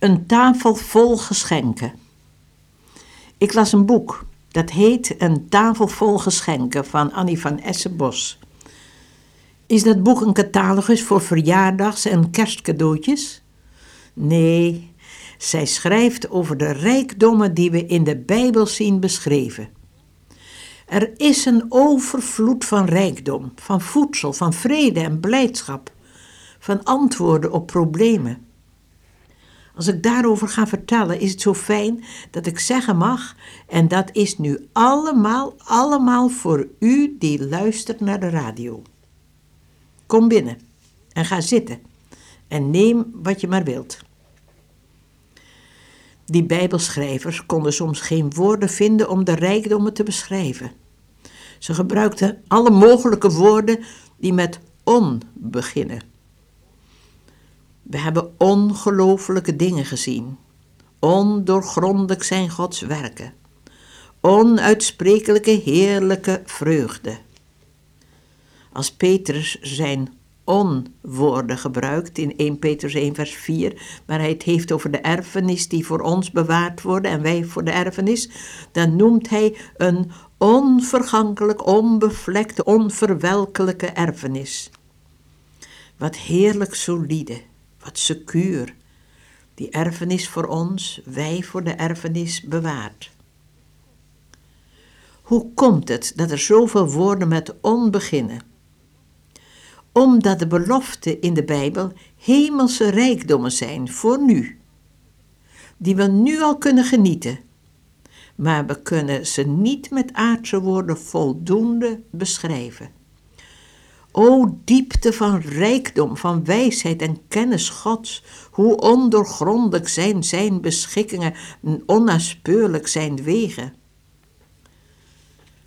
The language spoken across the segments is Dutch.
Een tafel vol geschenken. Ik las een boek dat heet Een tafel vol geschenken van Annie van Essenbos. Is dat boek een catalogus voor verjaardags- en kerstcadeautjes? Nee, zij schrijft over de rijkdommen die we in de Bijbel zien beschreven. Er is een overvloed van rijkdom, van voedsel, van vrede en blijdschap, van antwoorden op problemen. Als ik daarover ga vertellen, is het zo fijn dat ik zeggen mag, en dat is nu allemaal, allemaal voor u die luistert naar de radio. Kom binnen en ga zitten en neem wat je maar wilt. Die Bijbelschrijvers konden soms geen woorden vinden om de rijkdommen te beschrijven. Ze gebruikten alle mogelijke woorden die met on beginnen. We hebben ongelofelijke dingen gezien. Ondoorgrondelijk zijn Gods werken. Onuitsprekelijke heerlijke vreugde. Als Petrus zijn onwoorden gebruikt in 1 Petrus 1 vers 4, waar hij het heeft over de erfenis die voor ons bewaard worden en wij voor de erfenis, dan noemt hij een onvergankelijk, onbevlekte, onverwelkelijke erfenis. Wat heerlijk solide, wat secuur. Die erfenis voor ons, wij voor de erfenis bewaard. Hoe komt het dat er zoveel woorden met on beginnen? Omdat de beloften in de Bijbel hemelse rijkdommen zijn voor nu, die we nu al kunnen genieten, maar we kunnen ze niet met aardse woorden voldoende beschrijven. O diepte van rijkdom, van wijsheid en kennis Gods, hoe ondoorgrondelijk zijn zijn beschikkingen en onnaspeurlijk zijn wegen.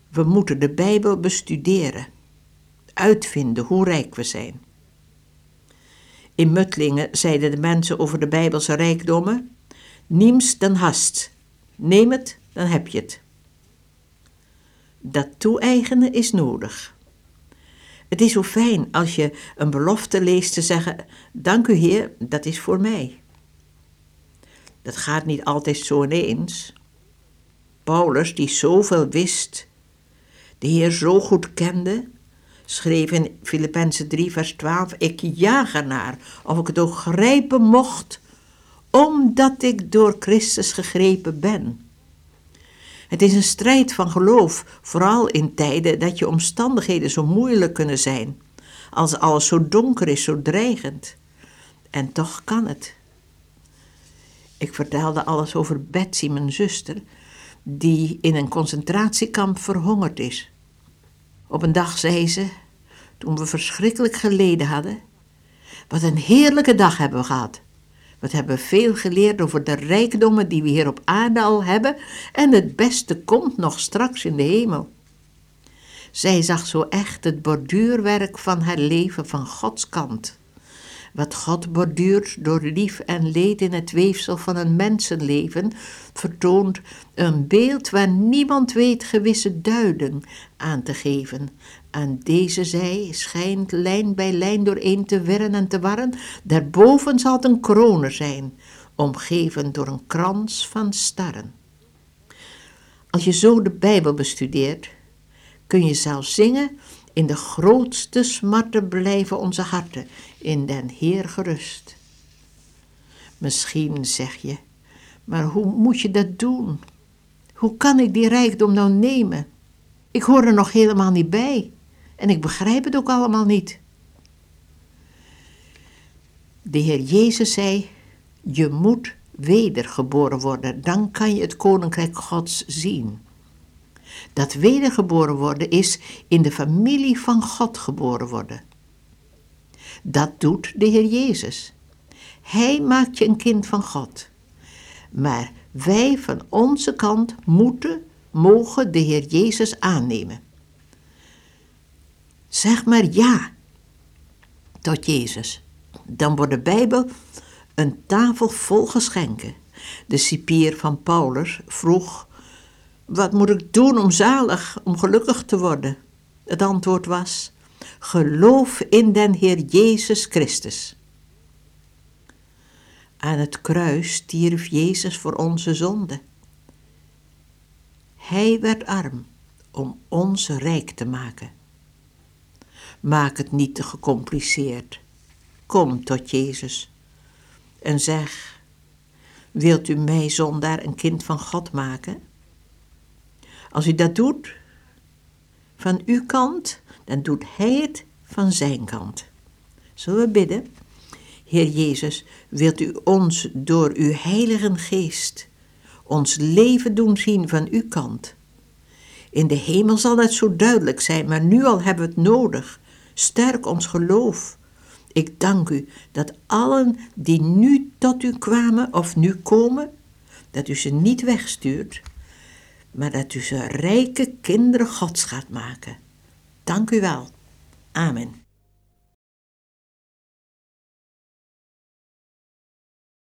We moeten de Bijbel bestuderen, uitvinden hoe rijk we zijn. In Muttlingen zeiden de mensen over de Bijbelse rijkdommen: Niems dan hast, neem het, dan heb je het. Dat toe-eigenen is nodig. Het is zo fijn als je een belofte leest te zeggen: Dank u Heer, dat is voor mij. Dat gaat niet altijd zo ineens. Paulus, die zoveel wist, de Heer zo goed kende, schreef in Filippenzen 3, vers 12: Ik jaag ernaar of ik het ook grijpen mocht, omdat ik door Christus gegrepen ben. Het is een strijd van geloof, vooral in tijden dat je omstandigheden zo moeilijk kunnen zijn, als alles zo donker is, zo dreigend. En toch kan het. Ik vertelde alles over Betsy, mijn zuster, die in een concentratiekamp verhongerd is. Op een dag zei ze, toen we verschrikkelijk geleden hadden: Wat een heerlijke dag hebben we gehad. Wat hebben we veel geleerd over de rijkdommen die we hier op aarde al hebben en het beste komt nog straks in de hemel. Zij zag zo echt het borduurwerk van haar leven van Gods kant. Wat God borduurt door lief en leed in het weefsel van een mensenleven, vertoont een beeld waar niemand weet gewisse duiding aan te geven. Aan deze zij schijnt lijn bij lijn dooreen te wirren en te warren. Daarboven zal het een kroon zijn, omgeven door een krans van starren. Als je zo de Bijbel bestudeert, kun je zelfs zingen in de grootste smarten blijven onze harten in den Heer gerust. Misschien zeg je, maar hoe moet je dat doen? Hoe kan ik die rijkdom nou nemen? Ik hoor er nog helemaal niet bij en ik begrijp het ook allemaal niet. De Heer Jezus zei: Je moet wedergeboren worden, dan kan je het koninkrijk Gods zien. Dat wedergeboren worden is in de familie van God geboren worden. Dat doet de Heer Jezus. Hij maakt je een kind van God. Maar wij van onze kant moeten, mogen de Heer Jezus aannemen. Zeg maar ja tot Jezus. Dan wordt de Bijbel een tafel vol geschenken. De cipier van Paulus vroeg: Wat moet ik doen om zalig, om gelukkig te worden? Het antwoord was: Geloof in den Heer Jezus Christus. Aan het kruis stierf Jezus voor onze zonde. Hij werd arm om ons rijk te maken. Maak het niet te gecompliceerd. Kom tot Jezus en zeg: Wilt u mij zondaar een kind van God maken? Als u dat doet, van uw kant, dan doet Hij het van zijn kant. Zullen we bidden? Heer Jezus, wilt u ons door uw heilige geest ons leven doen zien van uw kant? In de hemel zal het zo duidelijk zijn, maar nu al hebben we het nodig. Sterk ons geloof. Ik dank u dat allen die nu tot u kwamen of nu komen, dat u ze niet wegstuurt, maar dat u ze rijke kinderen Gods gaat maken. Dank u wel. Amen.